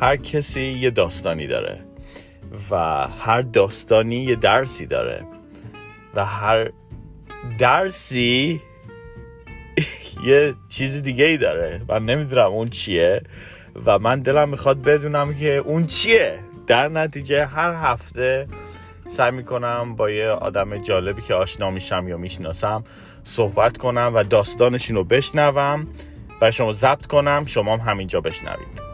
هر کسی یه داستانی داره و هر داستانی یه درسی داره و هر درسی یه چیز دیگه ای داره و نمی‌دونم اون چیه و من دلم می‌خواد بدونم که اون چیه. در نتیجه هر هفته سعی می‌کنم با یه آدم جالبی که آشنا میشم یا می‌شناسم صحبت کنم و داستانشون رو بشنوم. برای شما ضبط کنم شما هم همینجا بشنوید.